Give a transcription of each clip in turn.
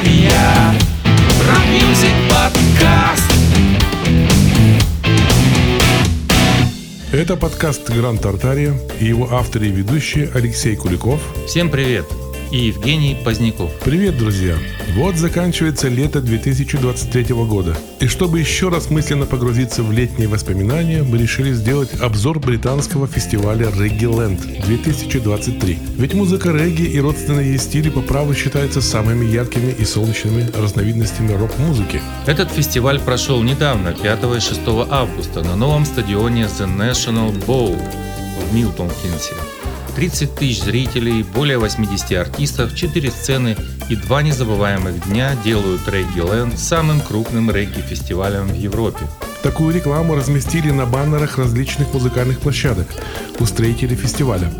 Артария Рок-мьюзик подкаст Это подкаст «Гранд Тартария» и его авторы и ведущие Алексей Куликов. Всем привет! И Евгений Поздняков. Привет, друзья! Вот заканчивается лето 2023 года. И чтобы еще раз мысленно погрузиться в летние воспоминания, мы решили сделать обзор британского фестиваля Регги Ленд 2023. Ведь музыка регги и родственные ей стили по праву считаются самыми яркими и солнечными разновидностями рок-музыки. Этот фестиваль прошел недавно, 5 и 6 августа, на новом стадионе The National Bowl в Милтон-Кинсе. 30 тысяч зрителей, более 80 артистов, 4 сцены и два незабываемых дня делают Регги Ленд самым крупным регги-фестивалем в Европе. Такую рекламу разместили на баннерах различных музыкальных площадок, устроители фестиваля.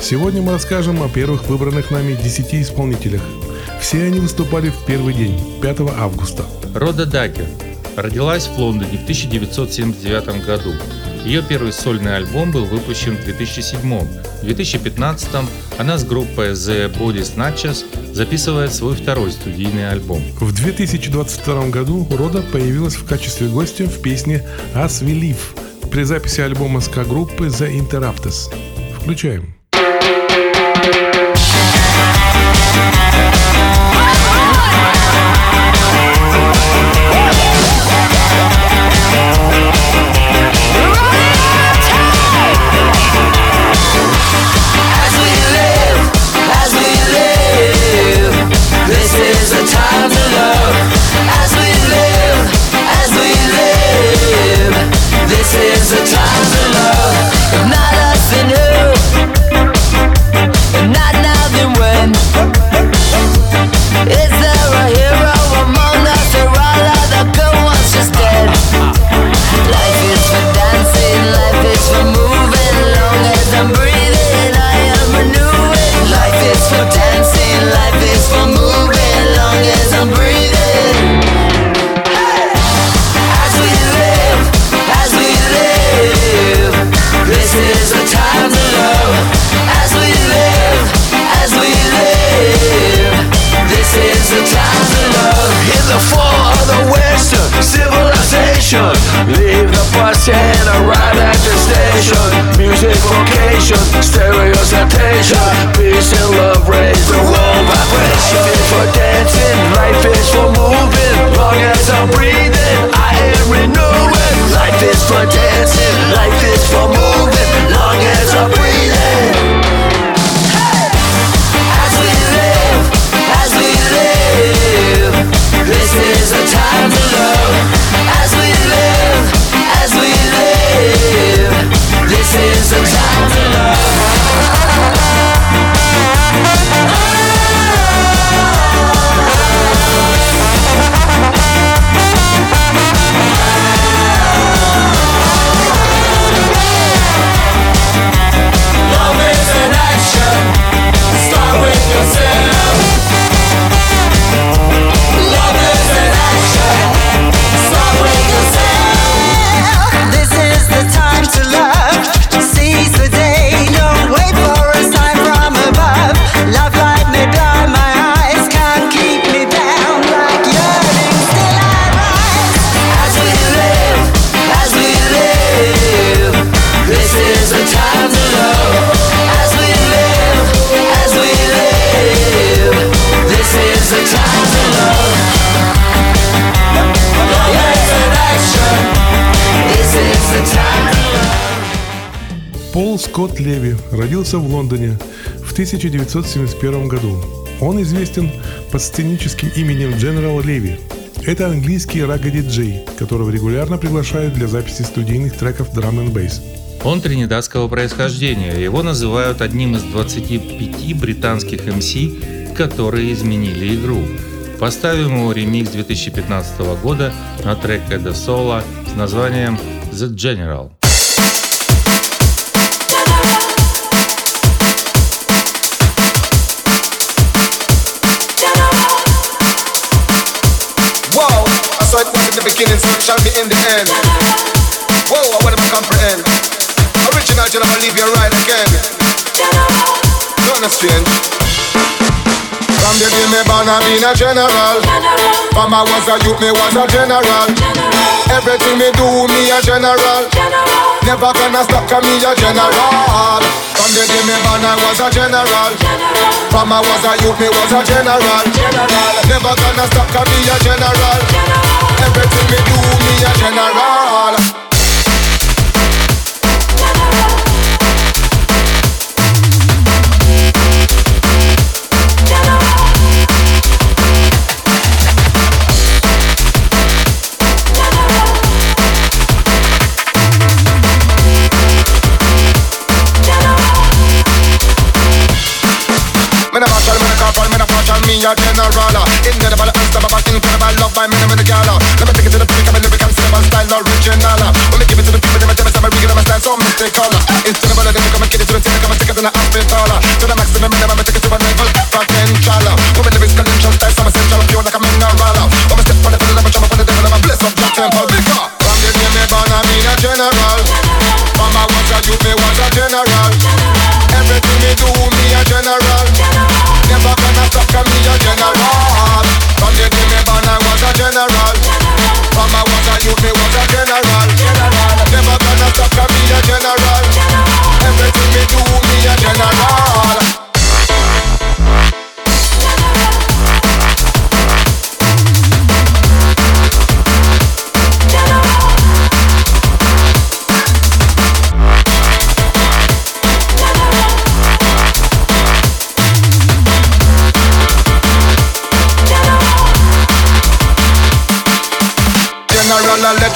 Сегодня мы расскажем о первых выбранных нами 10 исполнителях. Все они выступали в первый день, 5 августа. Рода Дакер родилась в Лондоне в 1979 году. Ее первый сольный альбом был выпущен в 2007. В 2015 она с группой The Body Snatchers записывает свой второй студийный альбом. В 2022 году Рода появилась в качестве гостя в песне «As We Live» при записи альбома ска-группы The Interrupters. Включаем. Time to love. As we live, as we live, this is a time to love. Vocation, stereo citation, Скотт Леви родился в Лондоне в 1971 году. Он известен под сценическим именем General Леви. Это английский рага-диджей, которого регулярно приглашают для записи студийных треков Drum and Bass. Он тринидадского происхождения. Его называют одним из 25 британских МС, которые изменили игру. Поставим его ремикс 2015 года на трек Эда Соло с названием The General. Saw it was in the beginning, so it shall be in the end. Whoa, I want to comprehend. Original, you never leave you right again. Not no strange. From the day me born, I been a general. From I was a youth, me was a general. Everything me do, me a general. Never gonna stop, cause me a general. From the day me born, I was a general. From I was a youth, me was a general. Never gonna stop, cause me a general. Everything me do, me a general. A general Incredible, unstoppable, incredible Love by me, me the gala. Let me take it to the peak, I'm a lyrical cinema style original. When me give it to the people, they me tell me I'm regal, I'm style so mystical Instead of all of come and get it to the team, come and take it to the hospital To the maximum, minimum, me take it to a level potential. When me lyrics credential, style some essential, pure like a mineral. When me step on the pedal, I'm a up on the devil, I'm a bliss up, drop tempo, big up! From the day me born, I mean a general. From I was a youth, me was a general. Everything me do, gonna me a general. From the day me born I was a general. From I was a youth me was a general. Never gonna stop me a general. Everything me do me a general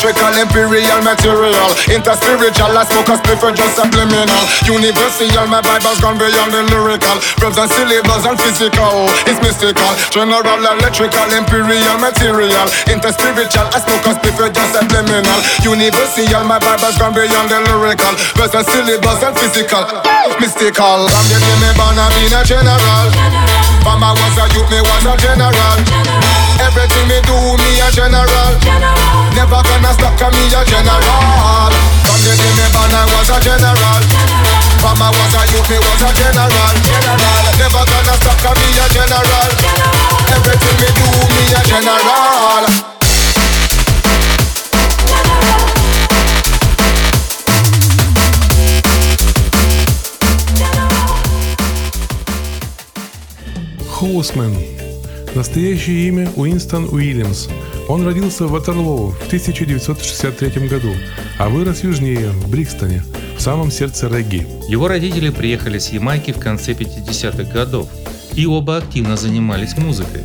electrical, imperial material. Interspiritual, I smoke a spliff just subliminal Universal, my Bible's gone beyond the lyrical. Verbs syllables and physical, it's mystical. General, electrical, imperial material. Interspiritual, I smoke a spliff just subliminal Universal, my Bible's gone beyond the lyrical. Verbs syllables and physical, mystical. From the day me born, I been a general. From was a youth, me was a general. Everything me do, me a general. Never me was a general Never gonna stop cause me a general Everything me do me a general Хоусмен. Настоящее имя Уинстон Уильямс. Он родился в Ватерлоу в 1963 году, а вырос южнее, в Брикстоне, в самом сердце регги. Его родители приехали с Ямайки в конце 50-х годов, и оба активно занимались музыкой.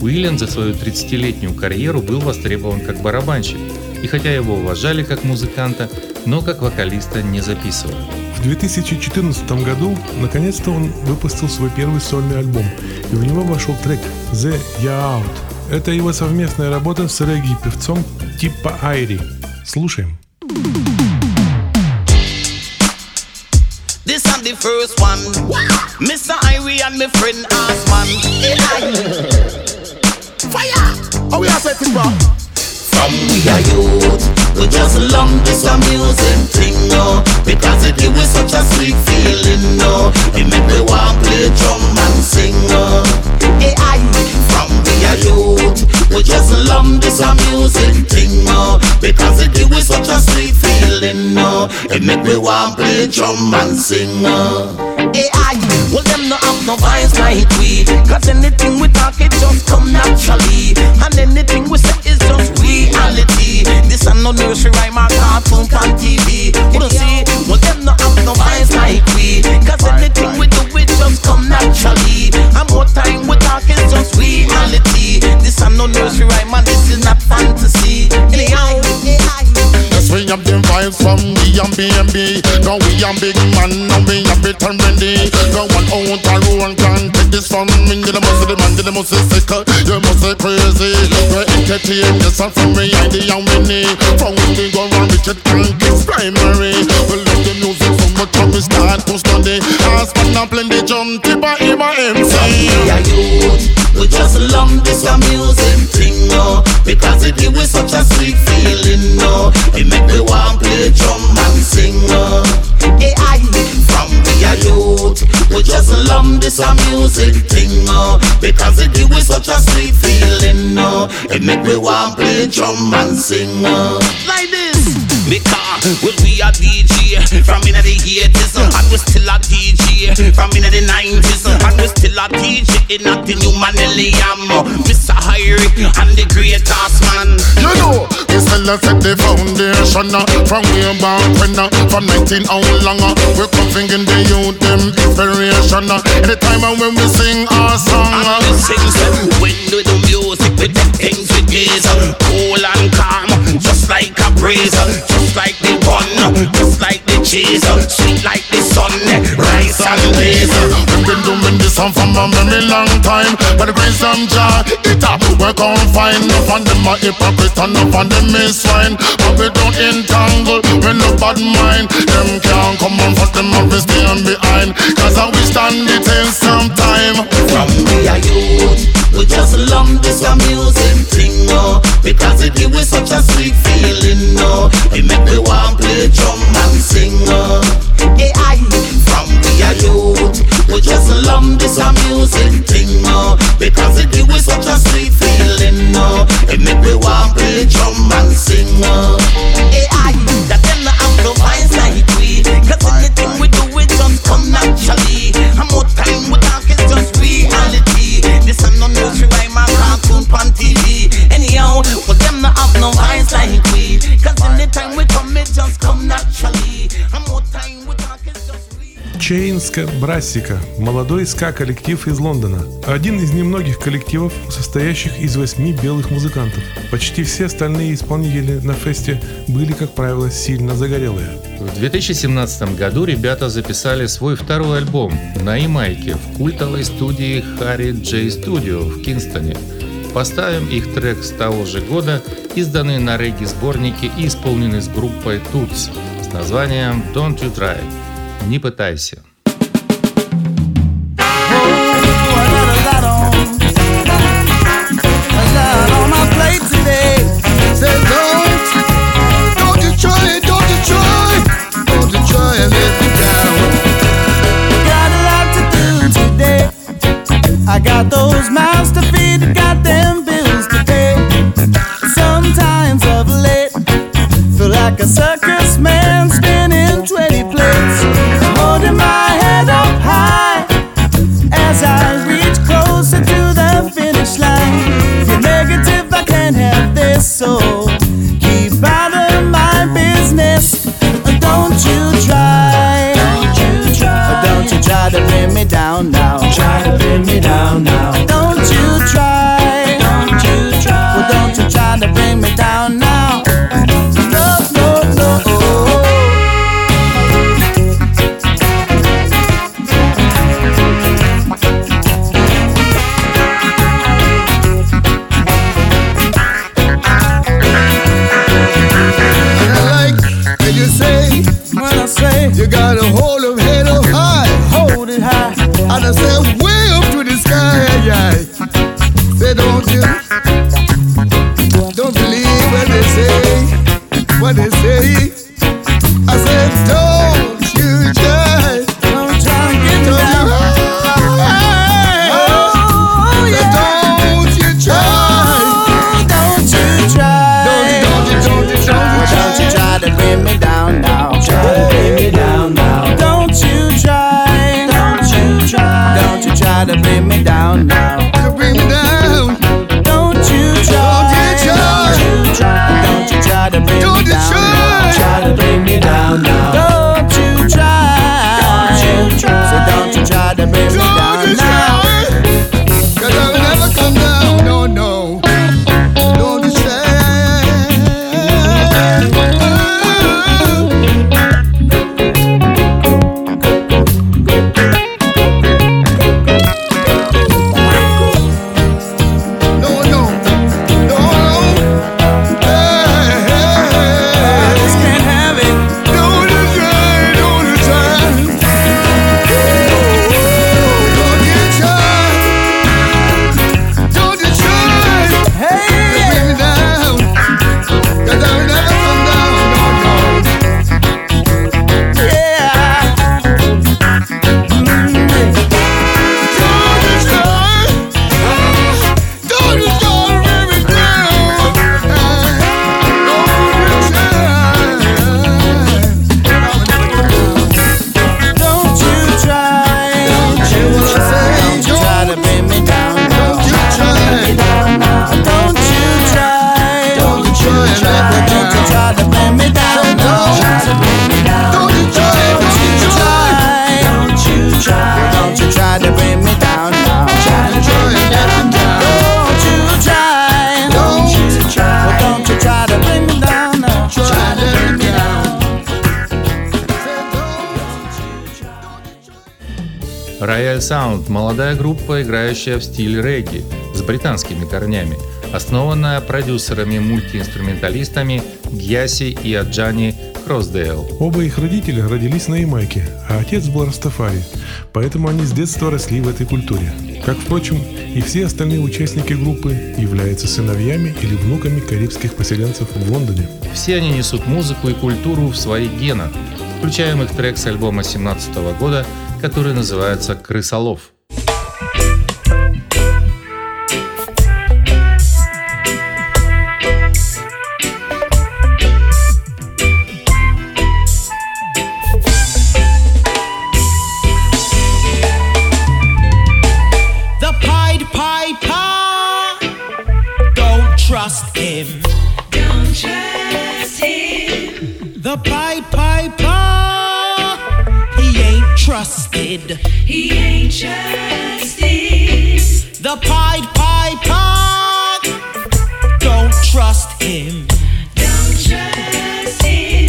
Уильям за свою 30-летнюю карьеру был востребован как барабанщик, и хотя его уважали как музыканта, но как вокалиста не записывали. В 2014 году наконец-то он выпустил свой первый сольный альбом, и в него вошел трек «The Ya Out». Это его совместная работа с регги-певцом типа Айри. Слушаем. This I'm the first one. Mr. Irie and my friend Horseman. Hey, Fire! How we are setting, bro? From we are youth, we just love this amusing thing, no. Because it give us such a sweet feeling, no. It make me want play drum and sing, no. Hey, I, from we are youth, we just love this amusing thing, no. Because it give us such a sweet feeling, no. It make me want to play drum and sing, no. Hey, I, well them no have no vibes like we Cause anything we talk it just come naturally And anything we say is just reality This ain't no nursery rhyme or cartoon on TV You don't see, well them no have no vibes like we Cause anything we do it just come naturally. And more time we talk it's just reality This ain't no nursery rhyme and this is not fantasy. Anyhow, We have them vibes from we and B&B Now we and big man, now we have it and ready. Go on out a road can take this from me You must the man, you must sick, you must say crazy. We entertain and from me and the young many From when we go round Richard Crank's primary. We love the music the time we start to study. Ask man and play the drum, Tippa, him a MC we are youth We just love this no Because it give us such a sweet feeling, no. It make me want play drum and sing, no. I, from we are youth. We just love this a music thing, oh Because it give me such a sweet feeling, oh It make me want play drum and sing, oh Like this Because well, we a DJ from in the 80s And we still a DJ from in the 90s And we still a DJ in the new millennium. Mr. Irie and the greatest man. You know, we still a set the foundation uh, From way back when uh, From 19 how long uh, We're coming in the youth them inspiration Anytime uh, when we sing our song And we sing some when we do music We take things with ease. Cool and calm Just like a breeze Just like the one Just like the cheese Sweet like the sun Rice and blaze We've been doing this song for a very long time But the grace of Jah, it up Work on fine. Enough on them are hypocrite Enough on them is swine. But we don't entangle We no bad mind. Them can't come on For them up stay behind. Cause I we stand the test sometime. From we are youth Love this a music thing oh Because it give us such a sweet feeling oh It make me want play drum and sing oh Hey I From we are youth We just love this a music thing oh Because it give us Чейнска Брассика – молодой ска-коллектив из Лондона. Один из немногих коллективов, состоящих из восьми белых музыкантов. Почти все остальные исполнители на фесте были, как правило, сильно загорелые. В 2017 году ребята записали свой второй альбом на Ямайке в культовой студии Harry J Studio в Кинстоне. Поставим их трек с того же года, изданный на регги-сборнике и исполненный с группой Toots с названием Don't You Try. Не пытайся. I got the And I said, way up to the sky. Say, don't you? Don't believe what they say. What they say. Sound – молодая группа, играющая в стиле регги, с британскими корнями, основанная продюсерами-мультиинструменталистами Гьяси и Аджани Кроссдейл. Оба их родителя родились на Ямайке, а отец был Растафари, поэтому они с детства росли в этой культуре. Как, впрочем, и все остальные участники группы являются сыновьями или внуками карибских поселенцев в Лондоне. Все они несут музыку и культуру в своих генах. Включаем их трек с альбома 2017 года, которые называются крысолов. trust him. Trusted. He ain't trusted. The Pied Piper. Don't trust him. Don't trust him.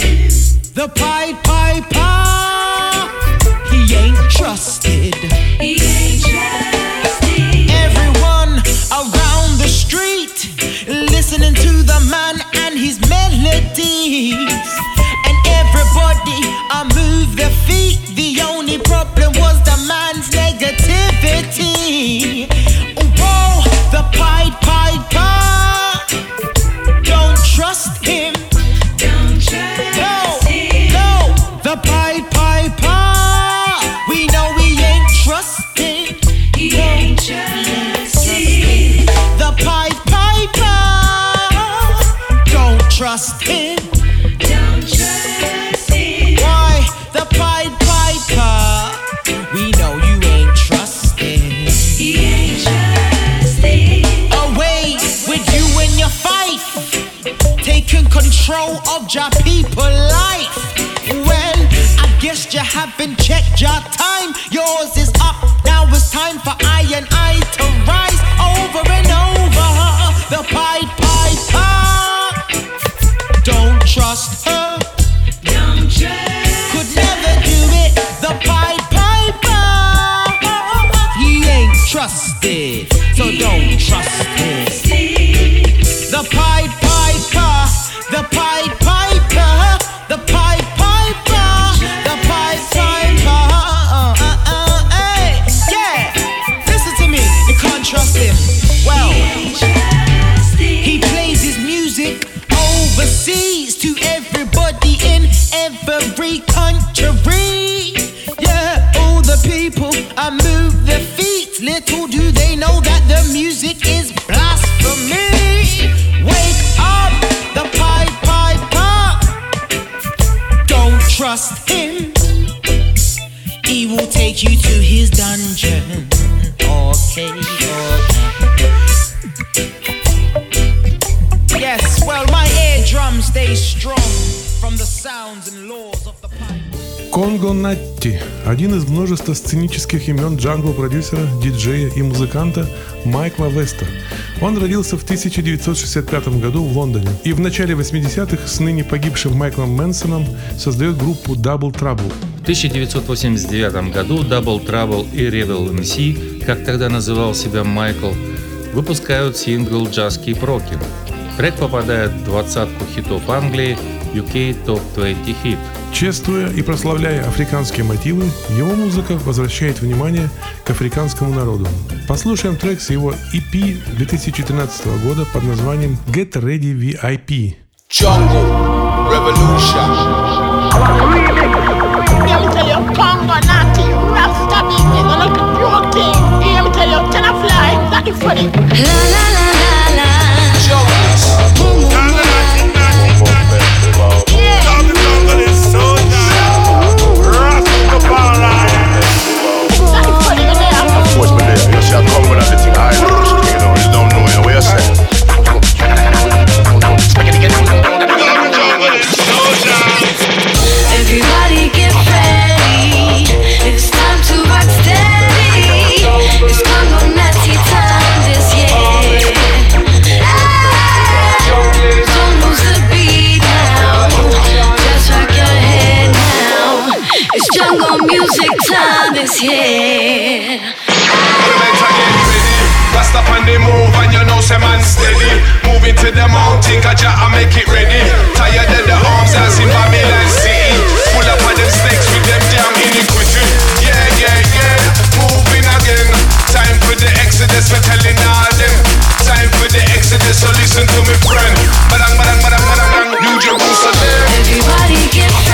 The Pied Piper. He ain't trusted. Control of your people life. Well, I guess you haven't checked your time. Yours is один из множества сценических имен джангл-продюсера, диджея и музыканта Майкла Веста. Он родился в 1965 году в Лондоне и в начале 80-х с ныне погибшим Майклом Мэнсоном создает группу Double Trouble. В 1989 году Double Trouble и Rebel MC, как тогда называл себя Майкл, выпускают сингл «Just Keep Rockin'». Трек попадает в двадцатку хитов Англии UK Top 20 Hit. Чествуя и прославляя африканские мотивы, его музыка возвращает внимание к африканскому народу. Послушаем трек с его EP 2014 года под названием Get Ready VIP. Jungle Revolution. Let me tell a man steady. Moving to the mountain, catch and make it ready. Tired of the arms as in Babylon City. Full up of them snakes with them damn iniquity. Yeah, yeah, yeah. Moving again. Time for the exodus, for telling all them. Time for the exodus, so listen to me, friend. Badang, badang, badang, badang, badang. New Jerusalem. Everybody get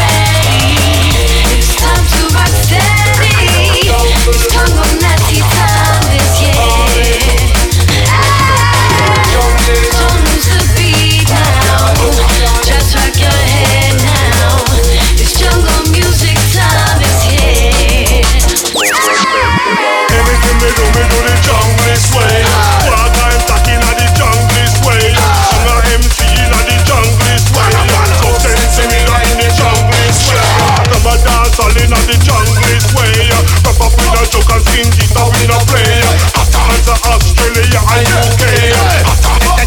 inches up in a play. Hotter to Australia and UK. Hotter.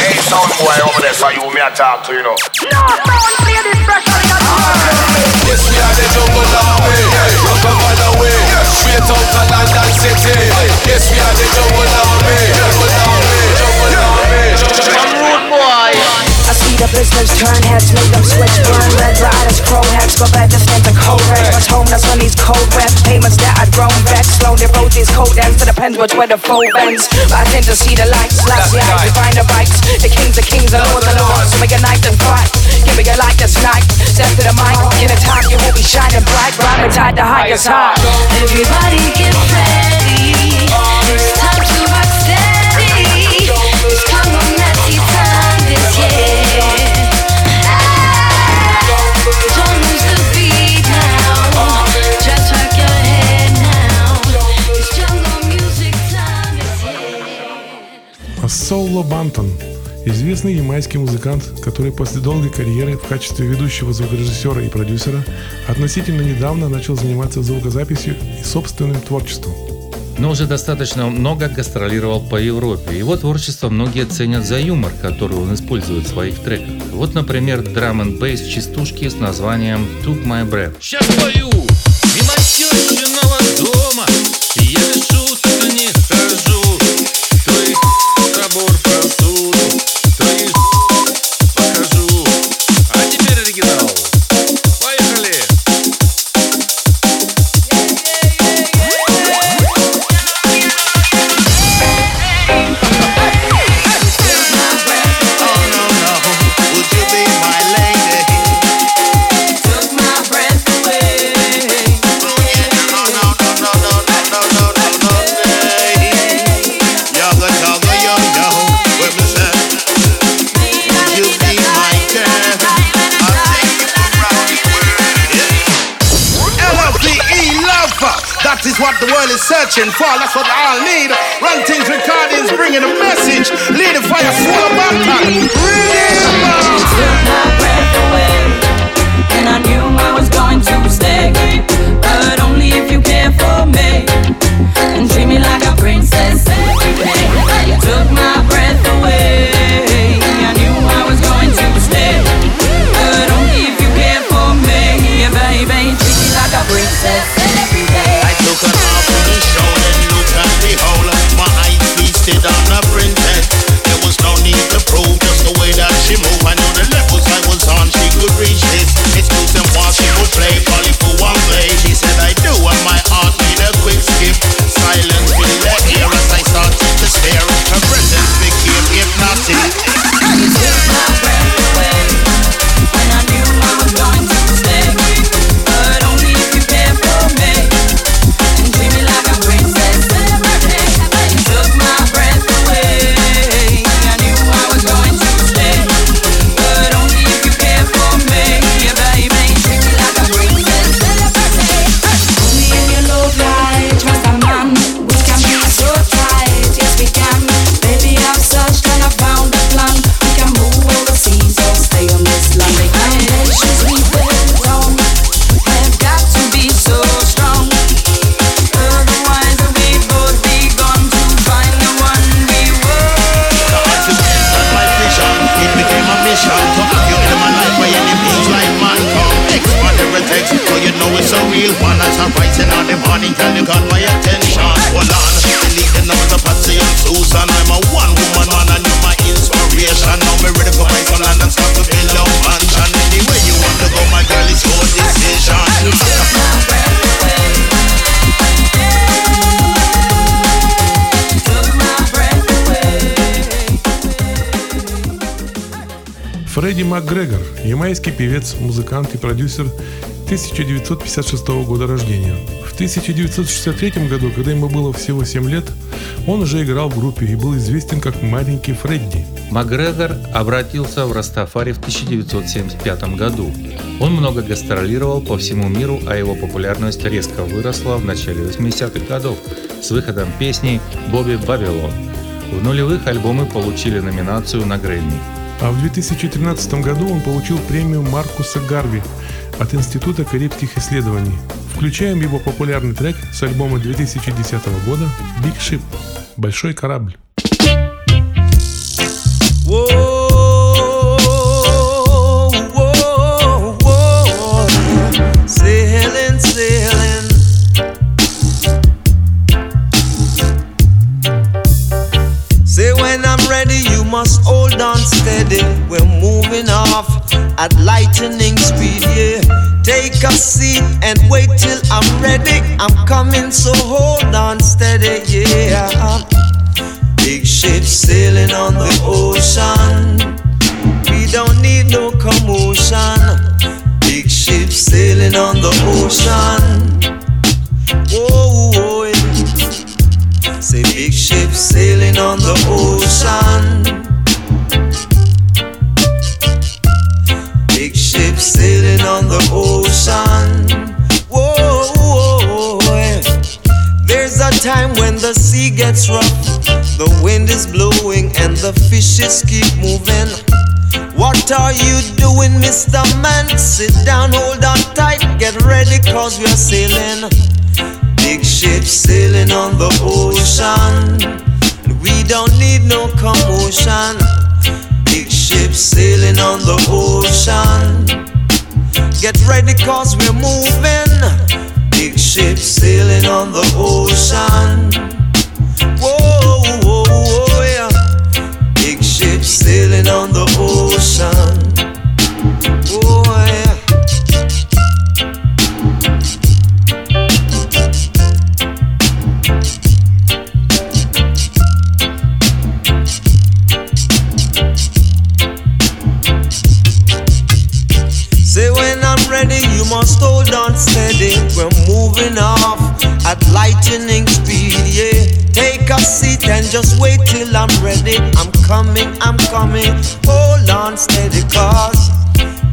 Hey, sound boy over there, so you me I talk to you know. No, someone play this pressure. Yes, we are the jungle. Back. Slowly wrote these code ends to the pens which were the full bends. I tend to see the lights, last the eyes, find the rights. The kings, the kings, the lords, the lords. So make a night and fight. Give me a light that's night. Step to the mic, in a time you will be shining bright. Rhyming tied the highest high. Everybody get ready. It's time to rock steady. Соло Бантон – известный ямайский музыкант, который после долгой карьеры в качестве ведущего звукорежиссера и продюсера относительно недавно начал заниматься звукозаписью и собственным творчеством. но уже достаточно много гастролировал по Европе. Его творчество многие ценят за юмор, который он использует в своих треках. Вот, например, драм н бейс частушки с названием «Took My Breath». Сейчас пою тещиного дома И я без шуток searching for. That's what all need. Run Tingz recordings, bringing a message. Lead the fire, Solo Banton. Took shot up. You in my life where any things like man come. Text, whatever text, so you know it's a real one. As I'm rising on the morning, tell you God why I text. Фредди МакГрегор – ямайский певец, музыкант и продюсер 1956 года рождения. В 1963 году, когда ему было всего 7 лет, он уже играл в группе и был известен как «Маленький Фредди». Макгрегор обратился в Растафари в 1975 году. Он много гастролировал по всему миру, а его популярность резко выросла в начале 80-х годов с выходом песни «Бобби Бабилон». В нулевых альбомы получили номинацию на Грэмми. А в 2013 году он получил премию Маркуса Гарви от Института Карибских исследований. Включаем его популярный трек с альбома 2010 года «Big Ship» – «Большой корабль». Ready. I'm coming, so hold on steady, yeah. Big ship sailing on the ocean. We don't need no commotion. Big ship sailing on the ocean. Whoa, whoa, yeah. Say big ship sailing on the ocean. Big ship sailing on the ocean. Whoa, time when the sea gets rough, the wind is blowing, and the fishes keep moving. What are you doing, Mr. Man? Sit down, hold on tight, get ready, cause we're sailing. Big ship sailing on the ocean. We don't need no commotion. Big ship sailing on the ocean. Get ready, cause we're moving. Ship sailing on the ocean. Whoa, whoa, whoa, yeah. Big ship sailing on the ocean. Oh, yeah. Till I'm ready. I'm coming, I'm coming. Hold on steady, cause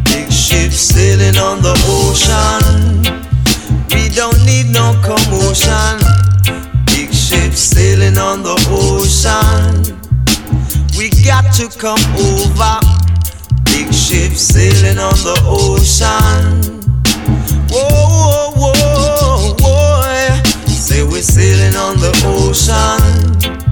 big ship sailing on the ocean. We don't need no commotion. Big ship sailing on the ocean. We got to come over. Big ship sailing on the ocean. Whoa, whoa, whoa, whoa. Say we're sailing on the ocean.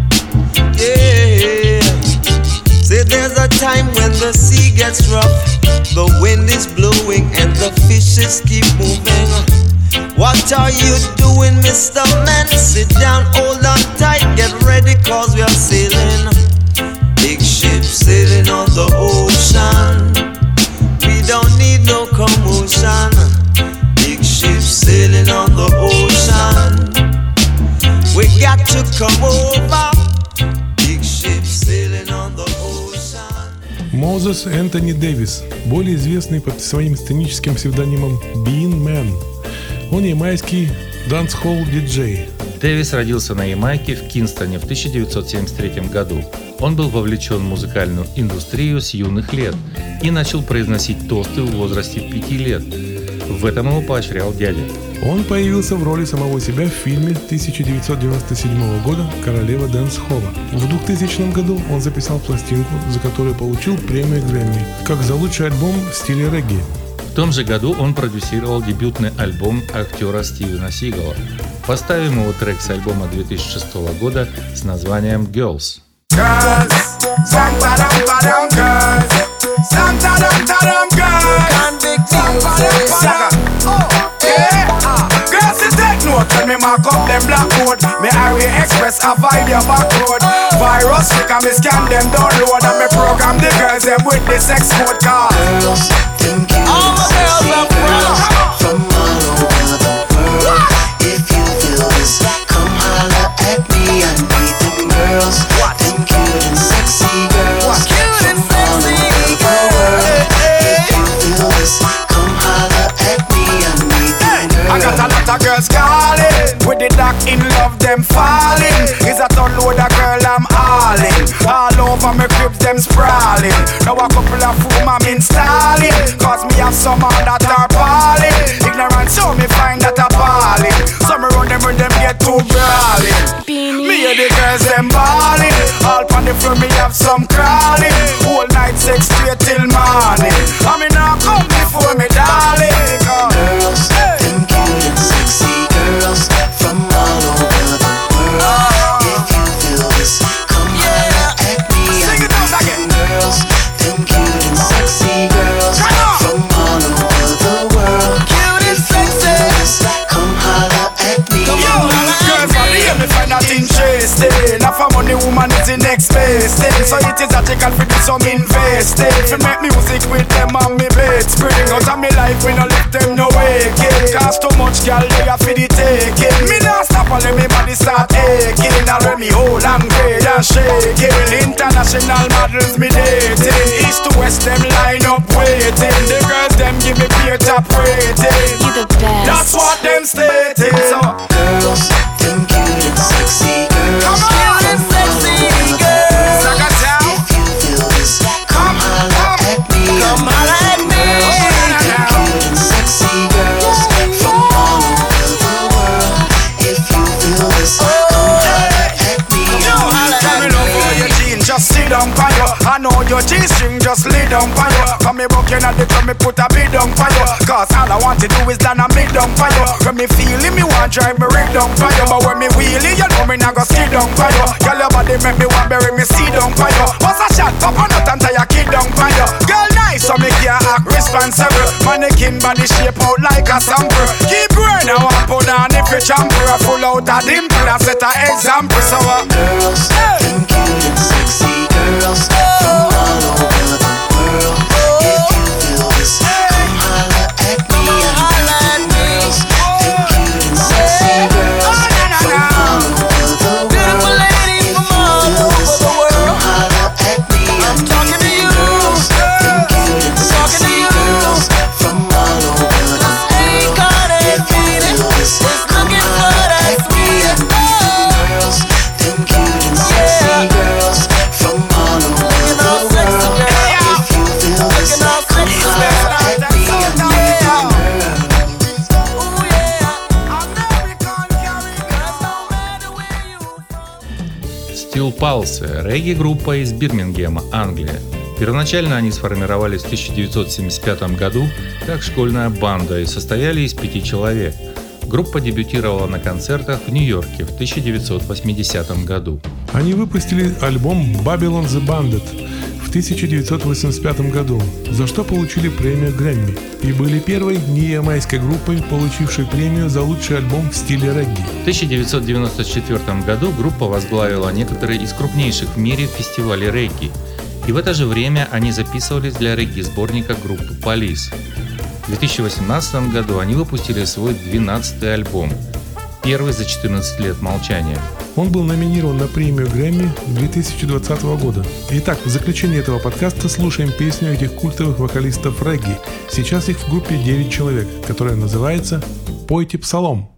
Gets rough, the wind is blowing, and the fishes keep moving. What are you doing, Mr. Man? Sit down, Мозес Энтони Дэвис, более известный под своим сценическим псевдонимом Bean Man. Он ямайский дансхолл диджей. Дэвис родился на Ямайке в Кинстоне в 1973 году. Он был вовлечен в музыкальную индустрию с юных лет и начал произносить тосты в возрасте 5 лет. В этом его поощрял дядя. Он появился в роли самого себя в фильме 1997 года «Королева дэнс-холла». В 2000 году он записал пластинку, за которую получил премию Грэмми, как за лучший альбом в стиле регги. В том же году он продюсировал дебютный альбом актера Стивена Сигала. Поставим его трек с альбома 2006 года с названием «Girls». Girls, some ta dum ta dum girls, some ta dum ta dum girls. big tunes. Saga. Yeah. ah. Girls, you take note when me mark up them black code. Me highway express avoid your back road. Virus click and me scan them download and me program the girls them with the sex code card. All the girls up front. From all over the world. If you feel this, come holler at me and meet them girls. Them cute and sexy I got a lot of girls calling. With the doc in love, them falling. Is a ton load of girl I'm hauling. All over my cribs, them sprawling. Now a couple of whom I'm installing Cause me have some that are balling. Ignorant so me find that appalling. Some run them when them get too brawling. Me and the girls, them balling. All on the floor, me have some crawling. Whole night sex straight till it ethical for this some investing. For make music with them on me bed spring. Out of me life, we no let them no waking. Cause too much girl, they are for the taking. Me not stop and let me body start aching. Now let me hold and grade and shaking. International models me dating. East to west, them line up waiting. The girls, them give me peer top rating. Your G-string, just lay down for you. Come me broken at the club, me put a bid down for you. Cause all I want to do is land a mid down for you. When me feeling, me want drive me rig down for you. But when me wheelie, you know me not go skid down for you. Girl, your body make me want bury me see down for you. What's a shot, pop on out and tie your kid down for you. Girl, nice, so me can't act responsible. Mannequin body shape out like a sample. Keep going, I want put on if you champer. Full out a dimple, I set a example. So, uh, Girls, them cute and sexy girls from oh. Pulse – регги-группа из Бирмингема, Англия. Первоначально они сформировались в 1975 году как школьная банда и состояли из пяти человек. Группа дебютировала на концертах в Нью-Йорке в 1980 году. Они выпустили альбом Babylon the Bandit 1985 году, за что получили премию Грэмми и были первой неямайской группой, получившей премию за лучший альбом в стиле регги. В 1994 году группа возглавила некоторые из крупнейших в мире фестивалей регги. И в это же время они записывались для регги-сборника группы Police. В 2018 году они выпустили свой 12-й альбом, первый за 14 лет молчания. Он был номинирован на премию Грэмми 2020 года. Итак, в заключение этого подкаста слушаем песню этих культовых вокалистов регги. Сейчас их в группе 9 человек, которая называется «Пойте псалом».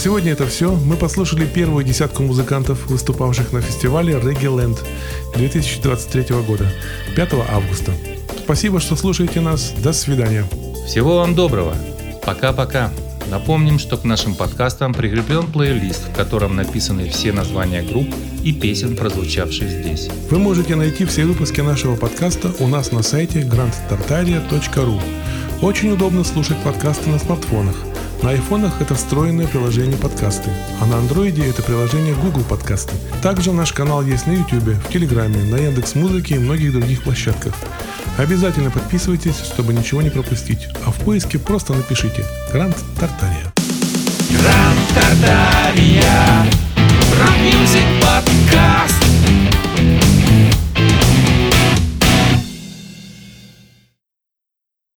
Сегодня это все. Мы послушали первую десятку музыкантов, выступавших на фестивале Reggae Land 2023 года, 5 августа. Спасибо, что слушаете нас. До свидания. Всего вам доброго. Пока-пока. Напомним, что к нашим подкастам прикреплен плейлист, в котором написаны все названия групп и песен, прозвучавших здесь. Вы можете найти все выпуски нашего подкаста у нас на сайте grandtartaria.ru. Очень удобно слушать подкасты на смартфонах. На айфонах это встроенное приложение подкасты, а на андроиде это приложение Google подкасты. Также наш канал есть на YouTube, в Телеграме, на Яндекс Музыке и многих других площадках. Обязательно подписывайтесь, чтобы ничего не пропустить. А в поиске просто напишите «Гранд Тартария». Гранд Тартария. Подкаст.